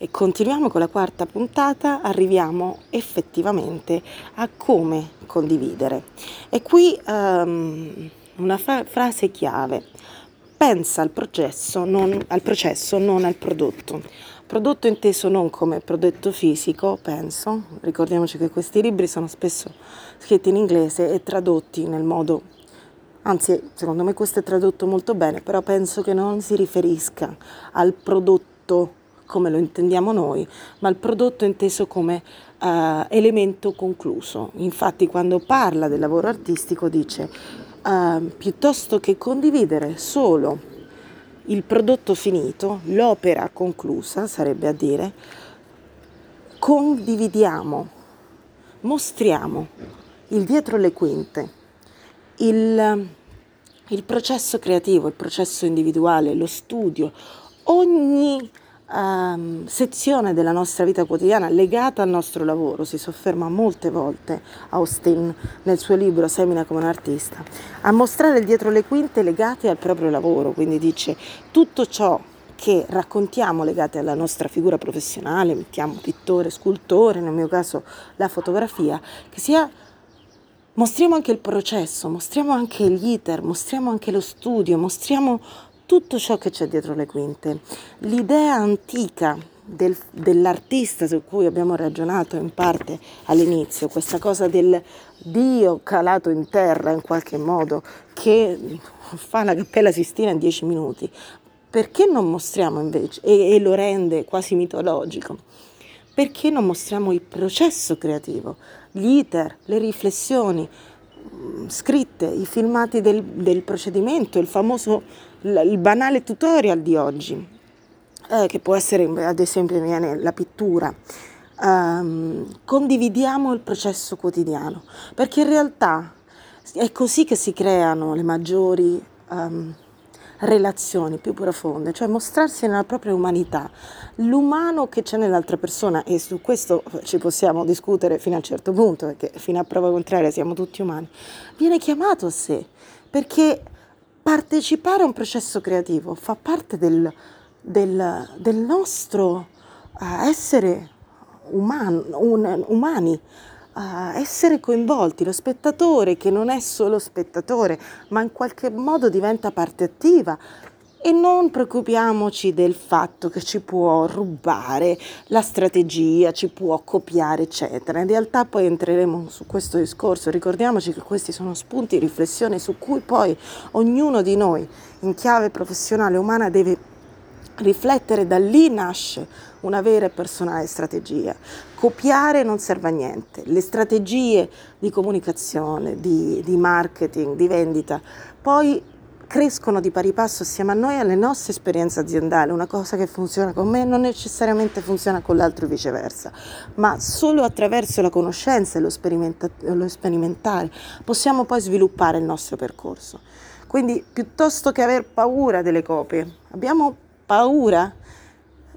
E continuiamo con la quarta puntata, arriviamo effettivamente a come condividere. E qui um, una fra- frase chiave, pensa al processo, non, al processo, non al prodotto. Prodotto inteso non come prodotto fisico, penso, ricordiamoci che questi libri sono spesso scritti in inglese e tradotti nel modo, anzi secondo me questo è tradotto molto bene, però penso che non si riferisca al prodotto come lo intendiamo noi, ma il prodotto inteso come uh, elemento concluso. Infatti quando parla del lavoro artistico dice uh, piuttosto che condividere solo il prodotto finito, l'opera conclusa, sarebbe a dire, condividiamo, mostriamo il dietro le quinte, il, il processo creativo, il processo individuale, lo studio, ogni um, sezione della nostra vita quotidiana legata al nostro lavoro, si sofferma molte volte Austin nel suo libro Semina come un artista, a mostrare il dietro le quinte legate al proprio lavoro, quindi dice tutto ciò che raccontiamo legate alla nostra figura professionale, mettiamo pittore, scultore, nel mio caso la fotografia, che sia mostriamo anche il processo, mostriamo anche gli iter, mostriamo anche lo studio, mostriamo tutto ciò che c'è dietro le quinte. L'idea antica del, dell'artista su cui abbiamo ragionato in parte all'inizio, questa cosa del Dio calato in terra in qualche modo, che fa la cappella Sistina in dieci minuti, perché non mostriamo invece, e, e lo rende quasi mitologico, perché non mostriamo il processo creativo, gli iter, le riflessioni, scritte, i filmati del, del procedimento, il famoso, il banale tutorial di oggi, eh, che può essere ad esempio la pittura. Um, condividiamo il processo quotidiano, perché in realtà è così che si creano le maggiori um, relazioni più profonde, cioè mostrarsi nella propria umanità, l'umano che c'è nell'altra persona e su questo ci possiamo discutere fino a un certo punto, perché fino a prova contraria siamo tutti umani, viene chiamato a sé, perché partecipare a un processo creativo fa parte del, del, del nostro uh, essere umano, un, umani, a essere coinvolti, lo spettatore che non è solo spettatore, ma in qualche modo diventa parte attiva. E non preoccupiamoci del fatto che ci può rubare la strategia, ci può copiare, eccetera. In realtà poi entreremo su questo discorso, ricordiamoci che questi sono spunti, riflessioni su cui poi ognuno di noi in chiave professionale umana deve riflettere, da lì nasce una vera e personale strategia. Copiare non serve a niente, le strategie di comunicazione, di, di marketing, di vendita, poi crescono di pari passo assieme a noi alle nostre esperienze aziendali. Una cosa che funziona con me non necessariamente funziona con l'altro e viceversa, ma solo attraverso la conoscenza e lo, sperimenta- lo sperimentare possiamo poi sviluppare il nostro percorso. Quindi piuttosto che aver paura delle copie, abbiamo paura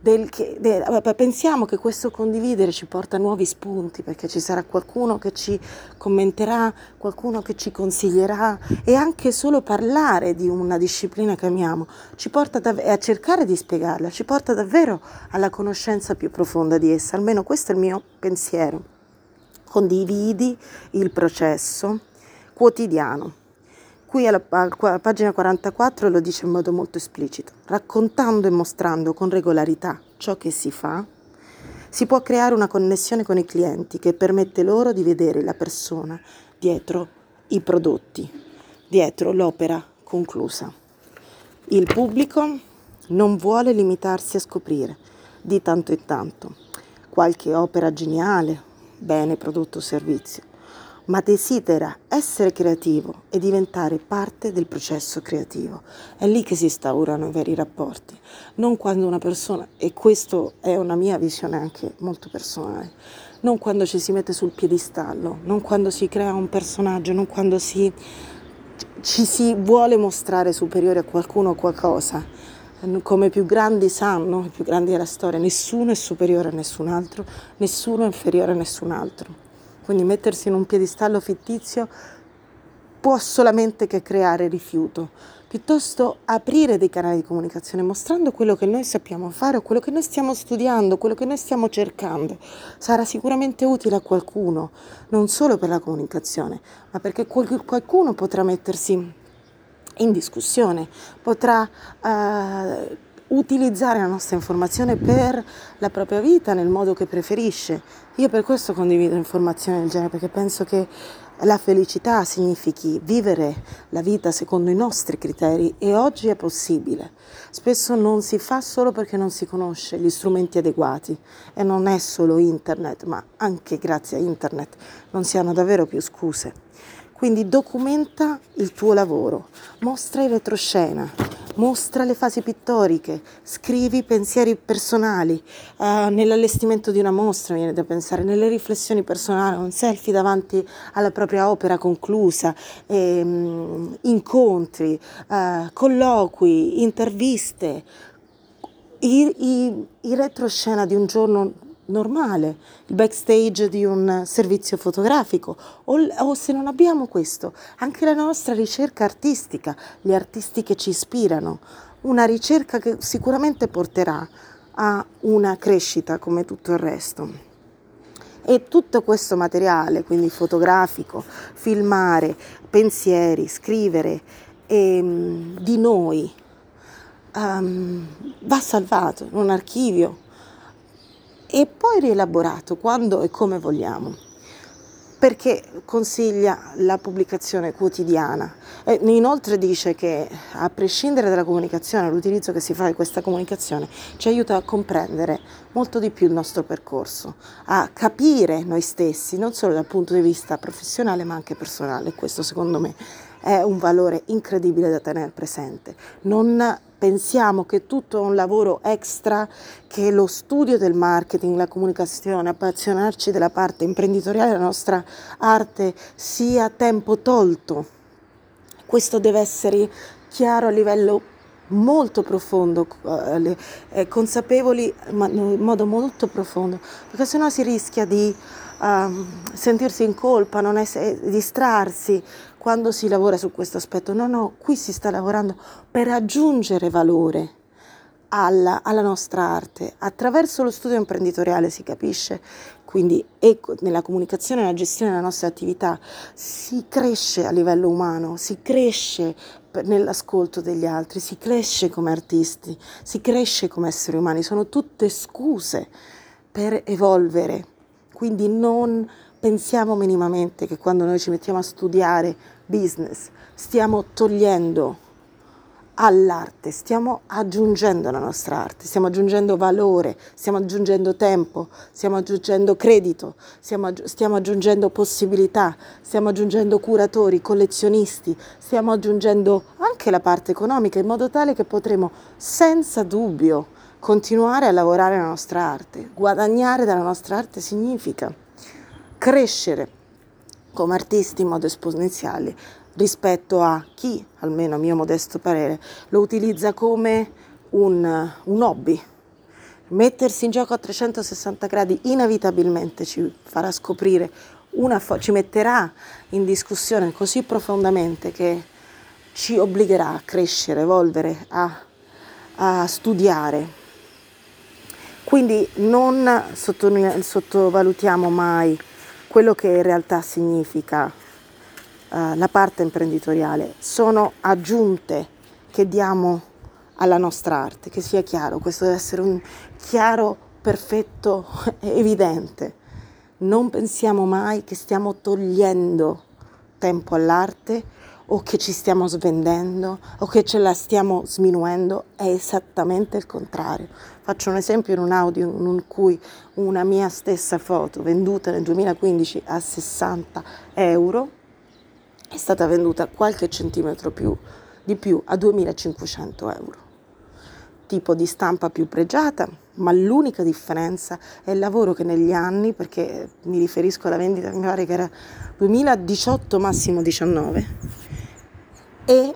del del, pensiamo che questo condividere ci porta nuovi spunti perché ci sarà qualcuno che ci commenterà, qualcuno che ci consiglierà e anche solo parlare di una disciplina che amiamo ci porta dav- a cercare di spiegarla, ci porta davvero alla conoscenza più profonda di essa, almeno questo è il mio pensiero. Condividi il processo quotidiano Qui alla pagina 44 lo dice in modo molto esplicito. Raccontando e mostrando con regolarità ciò che si fa, si può creare una connessione con i clienti che permette loro di vedere la persona dietro i prodotti, dietro l'opera conclusa. Il pubblico non vuole limitarsi a scoprire di tanto in tanto qualche opera geniale, bene, prodotto o servizio ma desidera essere creativo e diventare parte del processo creativo. È lì che si instaurano i veri rapporti, non quando una persona, e questa è una mia visione anche molto personale, non quando ci si mette sul piedistallo, non quando si crea un personaggio, non quando si, ci si vuole mostrare superiore a qualcuno o qualcosa. Come i più grandi sanno, i più grandi della storia, nessuno è superiore a nessun altro, nessuno è inferiore a nessun altro quindi mettersi in un piedistallo fittizio può solamente che creare rifiuto. piuttosto aprire dei canali di comunicazione mostrando quello che noi sappiamo fare o quello che noi stiamo studiando, quello che noi stiamo cercando. Sarà sicuramente utile a qualcuno, non solo per la comunicazione, ma perché qualcuno potrà mettersi in discussione, potrà eh, utilizzare la nostra informazione per la propria vita nel modo che preferisce. Io per questo condivido informazioni del genere perché penso che la felicità significhi vivere la vita secondo i nostri criteri e oggi è possibile. Spesso non si fa solo perché non si conosce gli strumenti adeguati e non è solo internet, ma anche grazie a internet non si hanno davvero più scuse. Quindi documenta il tuo lavoro, mostra in retroscena, mostra le fasi pittoriche, scrivi pensieri personali, uh, nell'allestimento di una mostra, viene da pensare, nelle riflessioni personali, un selfie davanti alla propria opera conclusa, ehm, incontri, uh, colloqui, interviste, i, i, i retroscena di un giorno normale, il backstage di un servizio fotografico o, o, se non abbiamo questo, anche la nostra ricerca artistica, gli artisti che ci ispirano, una ricerca che sicuramente porterà a una crescita come tutto il resto. E tutto questo materiale, quindi fotografico, filmare, pensieri, scrivere ehm, di noi, um, va salvato in un archivio e poi rielaborato quando e come vogliamo perché consiglia la pubblicazione quotidiana. E inoltre dice che a prescindere dalla comunicazione, l'utilizzo che si fa di questa comunicazione ci aiuta a comprendere molto di più il nostro percorso, a capire noi stessi, non solo dal punto di vista professionale ma anche personale. Questo secondo me è un valore incredibile da tenere presente. Non pensiamo che tutto un lavoro extra, che lo studio del marketing, la comunicazione, appassionarci della parte imprenditoriale della nostra arte sia tempo tolto. Questo deve essere chiaro a livello molto profondo, eh, eh, consapevoli ma in modo molto profondo, perché sennò si rischia di sentirsi in colpa, non essere, distrarsi quando si lavora su questo aspetto. No, no, qui si sta lavorando per aggiungere valore alla, alla nostra arte. Attraverso lo studio imprenditoriale si capisce, quindi nella comunicazione e nella gestione della nostra attività si cresce a livello umano, si cresce nell'ascolto degli altri, si cresce come artisti, si cresce come esseri umani, sono tutte scuse per evolvere. Quindi non pensiamo minimamente che quando noi ci mettiamo a studiare business stiamo togliendo all'arte, stiamo aggiungendo alla nostra arte, stiamo aggiungendo valore, stiamo aggiungendo tempo, stiamo aggiungendo credito, stiamo, aggi- stiamo aggiungendo possibilità, stiamo aggiungendo curatori, collezionisti, stiamo aggiungendo anche la parte economica in modo tale che potremo senza dubbio continuare a lavorare la nostra arte. Guadagnare dalla nostra arte significa crescere come artisti in modo esponenziale rispetto a chi, almeno a mio modesto parere, lo utilizza come un, un hobby. Mettersi in gioco a 360 gradi inevitabilmente ci farà scoprire una fo- ci metterà in discussione così profondamente che ci obbligherà a crescere, evolvere, a, a studiare. Quindi non sottovalutiamo mai quello che in realtà significa uh, la parte imprenditoriale, sono aggiunte che diamo alla nostra arte, che sia chiaro, questo deve essere un chiaro, perfetto, evidente. Non pensiamo mai che stiamo togliendo tempo all'arte o che ci stiamo svendendo o che ce la stiamo sminuendo, è esattamente il contrario. Faccio un esempio in un audio in cui una mia stessa foto venduta nel 2015 a 60 euro è stata venduta qualche centimetro più, di più a 2500 euro. Tipo di stampa più pregiata, ma l'unica differenza è il lavoro che negli anni, perché mi riferisco alla vendita, mi pare che era 2018 massimo 19, e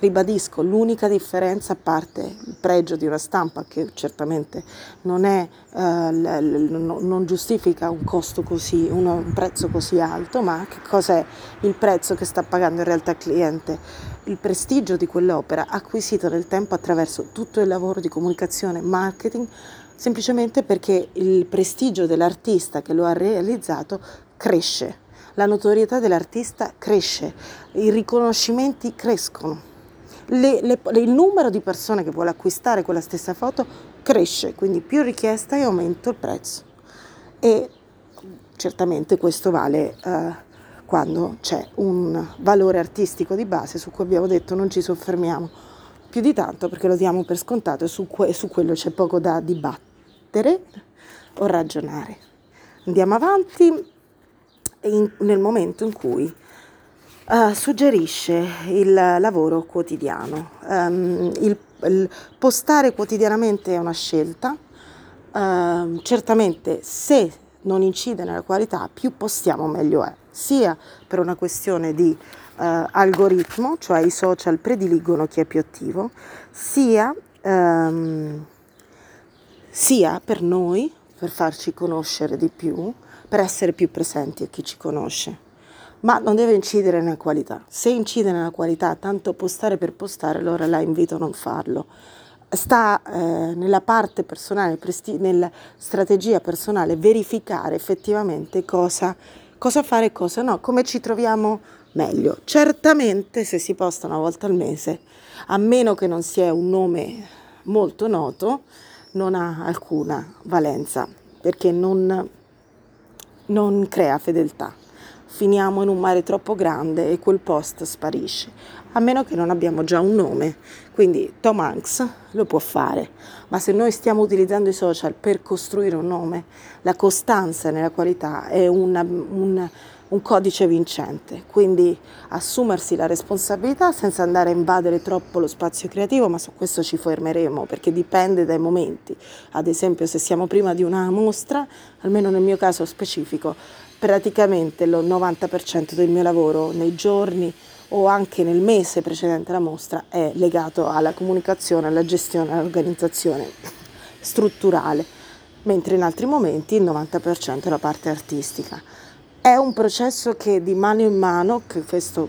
Ribadisco, l'unica differenza, a parte il pregio di una stampa che certamente non, è, eh, l- l- non giustifica un costo così, un prezzo così alto, ma che cosa è il prezzo che sta pagando in realtà il cliente? Il prestigio di quell'opera acquisito nel tempo attraverso tutto il lavoro di comunicazione, marketing, semplicemente perché il prestigio dell'artista che lo ha realizzato cresce, la notorietà dell'artista cresce, i riconoscimenti crescono le, le, il numero di persone che vuole acquistare quella stessa foto cresce, quindi più richiesta e aumenta il prezzo. E certamente questo vale eh, quando c'è un valore artistico di base su cui abbiamo detto non ci soffermiamo più di tanto perché lo diamo per scontato e su, que- su quello c'è poco da dibattere o ragionare. Andiamo avanti in, nel momento in cui uh, suggerisce il lavoro quotidiano. Um, il, il, postare quotidianamente è una scelta, uh, certamente se non incide nella qualità, più postiamo meglio è, sia per una questione di uh, algoritmo, cioè i social prediligono chi è più attivo, sia, um, sia per noi, per farci conoscere di più, per essere più presenti a chi ci conosce ma non deve incidere nella qualità. Se incide nella qualità, tanto postare per postare, allora la invito a non farlo. Sta eh, nella parte personale, presti- nella strategia personale, verificare effettivamente cosa, cosa fare e cosa no, come ci troviamo meglio. Certamente se si posta una volta al mese, a meno che non sia un nome molto noto, non ha alcuna valenza perché non, non crea fedeltà finiamo in un mare troppo grande e quel post sparisce, a meno che non abbiamo già un nome. Quindi Tom Hanks lo può fare, ma se noi stiamo utilizzando i social per costruire un nome, la costanza nella qualità è una, un, un codice vincente, quindi assumersi la responsabilità senza andare a invadere troppo lo spazio creativo, ma su questo ci fermeremo perché dipende dai momenti. Ad esempio se siamo prima di una mostra, almeno nel mio caso specifico, praticamente il 90% del mio lavoro nei giorni o anche nel mese precedente alla mostra è legato alla comunicazione, alla gestione, all'organizzazione strutturale, mentre in altri momenti il 90% è la parte artistica. È un processo che di mano in mano, che questo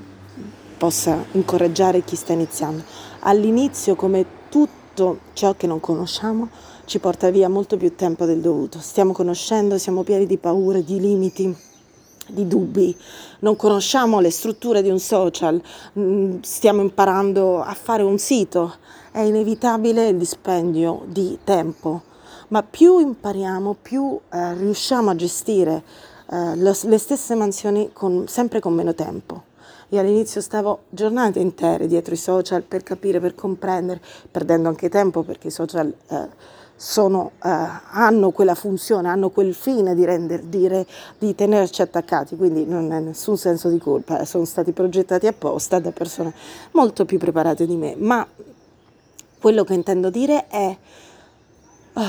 possa incoraggiare chi sta iniziando. All'inizio, come tutto ciò che non conosciamo, ci porta via molto più tempo del dovuto. Stiamo conoscendo, siamo pieni di paure, di limiti, di dubbi, non conosciamo le strutture di un social, mm, stiamo imparando a fare un sito, è inevitabile il dispendio di tempo, ma più impariamo, più eh, riusciamo a gestire eh, lo, le stesse mansioni con, sempre con meno tempo. Io all'inizio stavo giornate intere dietro i social per capire, per comprendere, perdendo anche tempo perché i social eh, sono, eh, hanno quella funzione, hanno quel fine di, render, dire, di tenerci attaccati, quindi non è nessun senso di colpa, eh, sono stati progettati apposta da persone molto più preparate di me, ma quello che intendo dire è uh,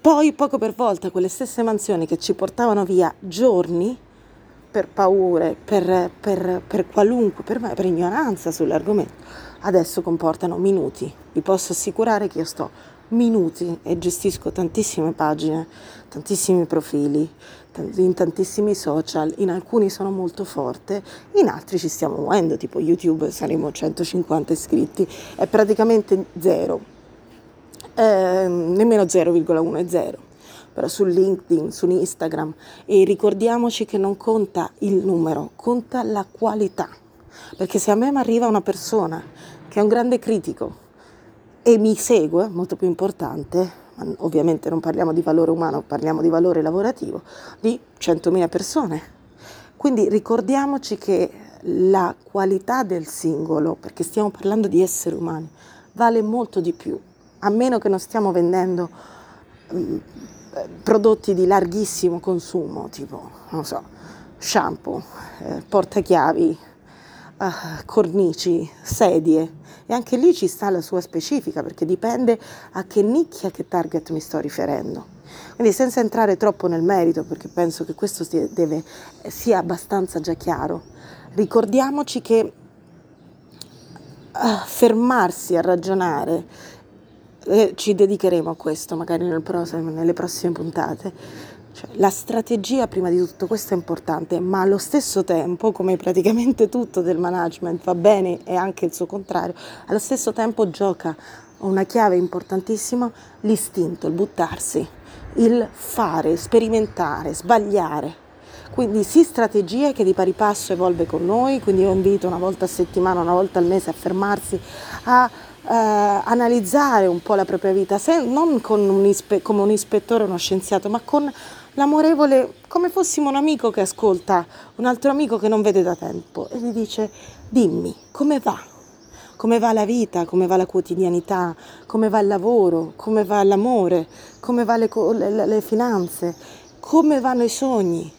poi poco per volta quelle stesse mansioni che ci portavano via giorni per paure, per, per, per qualunque, per, per ignoranza sull'argomento, adesso comportano minuti. Vi posso assicurare che io sto minuti e gestisco tantissime pagine, tantissimi profili, in tantissimi social, in alcuni sono molto forte, in altri ci stiamo muovendo, tipo YouTube saremo 150 iscritti, è praticamente zero, eh, nemmeno 0,1 è zero però su LinkedIn, su Instagram e ricordiamoci che non conta il numero, conta la qualità. Perché se a me mi arriva una persona che è un grande critico e mi segue, molto più importante, ovviamente non parliamo di valore umano, parliamo di valore lavorativo, di 100.000 persone. Quindi ricordiamoci che la qualità del singolo, perché stiamo parlando di esseri umani, vale molto di più, a meno che non stiamo vendendo prodotti di larghissimo consumo, tipo, non so, shampoo, eh, portachiavi, eh, cornici, sedie. E anche lì ci sta la sua specifica, perché dipende a che nicchia, che target mi sto riferendo. Quindi senza entrare troppo nel merito, perché penso che questo sia, deve, sia abbastanza già chiaro, ricordiamoci che fermarsi a ragionare, e ci dedicheremo a questo magari nel prossimo, nelle prossime puntate, cioè, la strategia prima di tutto questo è importante, ma allo stesso tempo, come praticamente tutto del management va bene e anche il suo contrario, allo stesso tempo gioca una chiave importantissima l'istinto, il buttarsi, il fare, sperimentare, sbagliare. Quindi sì strategie che di pari passo evolve con noi, quindi io invito una volta a settimana, una volta al mese a fermarsi, a eh, analizzare un po' la propria vita, se, non un ispe, come un ispettore o uno scienziato, ma con l'amorevole, come fossimo un amico che ascolta un altro amico che non vede da tempo e gli dice dimmi come va, come va la vita, come va la quotidianità, come va il lavoro, come va l'amore, come va le, le, le finanze, come vanno i sogni,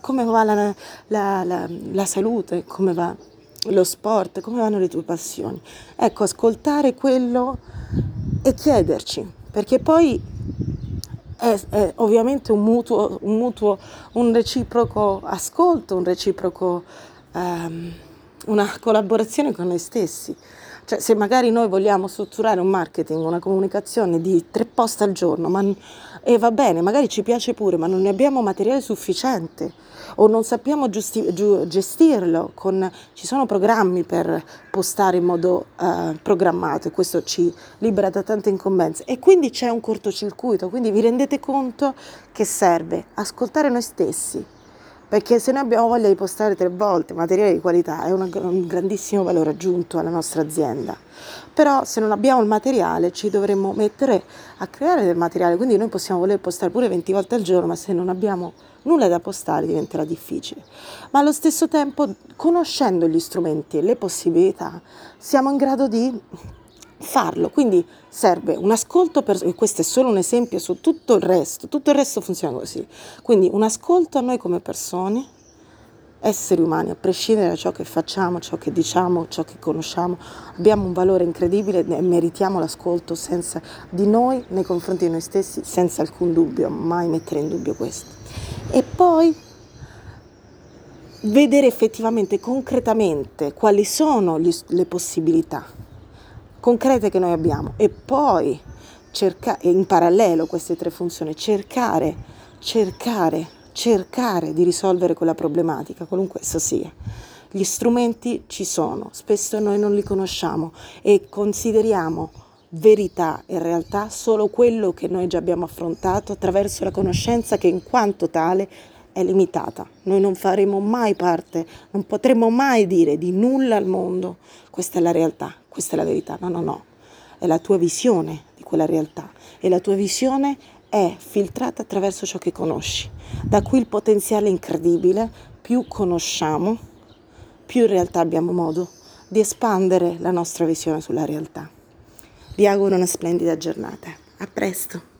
come va la, la, la, la salute, come va lo sport, come vanno le tue passioni. Ecco, ascoltare quello e chiederci, perché poi è, è ovviamente un mutuo, un mutuo, un reciproco ascolto, un reciproco, um, una collaborazione con noi stessi. Cioè, se magari noi vogliamo strutturare un marketing, una comunicazione di tre post al giorno, ma, e va bene, magari ci piace pure, ma non ne abbiamo materiale sufficiente. O non sappiamo giusti, giu, gestirlo, con, ci sono programmi per postare in modo uh, programmato e questo ci libera da tante incombenze. E quindi c'è un cortocircuito, quindi vi rendete conto che serve ascoltare noi stessi, perché se noi abbiamo voglia di postare tre volte materiale di qualità è un grandissimo valore aggiunto alla nostra azienda. Però se non abbiamo il materiale ci dovremmo mettere a creare del materiale, quindi noi possiamo voler postare pure 20 volte al giorno, ma se non abbiamo nulla da postare diventerà difficile. Ma allo stesso tempo, conoscendo gli strumenti e le possibilità, siamo in grado di farlo. Quindi serve un ascolto, per, e questo è solo un esempio su tutto il resto, tutto il resto funziona così. Quindi un ascolto a noi come persone, esseri umani, a prescindere da ciò che facciamo, ciò che diciamo, ciò che conosciamo, abbiamo un valore incredibile e meritiamo l'ascolto senza, di noi nei confronti di noi stessi, senza alcun dubbio, mai mettere in dubbio questo. E poi vedere effettivamente, concretamente, quali sono gli, le possibilità concrete che noi abbiamo e poi cercare, in parallelo queste tre funzioni, cercare, cercare, cercare di risolvere quella problematica, qualunque essa sia. Gli strumenti ci sono, spesso noi non li conosciamo e consideriamo verità e realtà solo quello che noi già abbiamo affrontato attraverso la conoscenza che in quanto tale è limitata. Noi non faremo mai parte, non potremo mai dire di nulla al mondo, questa è la realtà, questa è la verità. No, no, no, è la tua visione di quella realtà e la tua visione è filtrata attraverso ciò che conosci. Da qui il potenziale incredibile, più conosciamo, più in realtà abbiamo modo di espandere la nostra visione sulla realtà. Vi auguro una splendida giornata. A presto!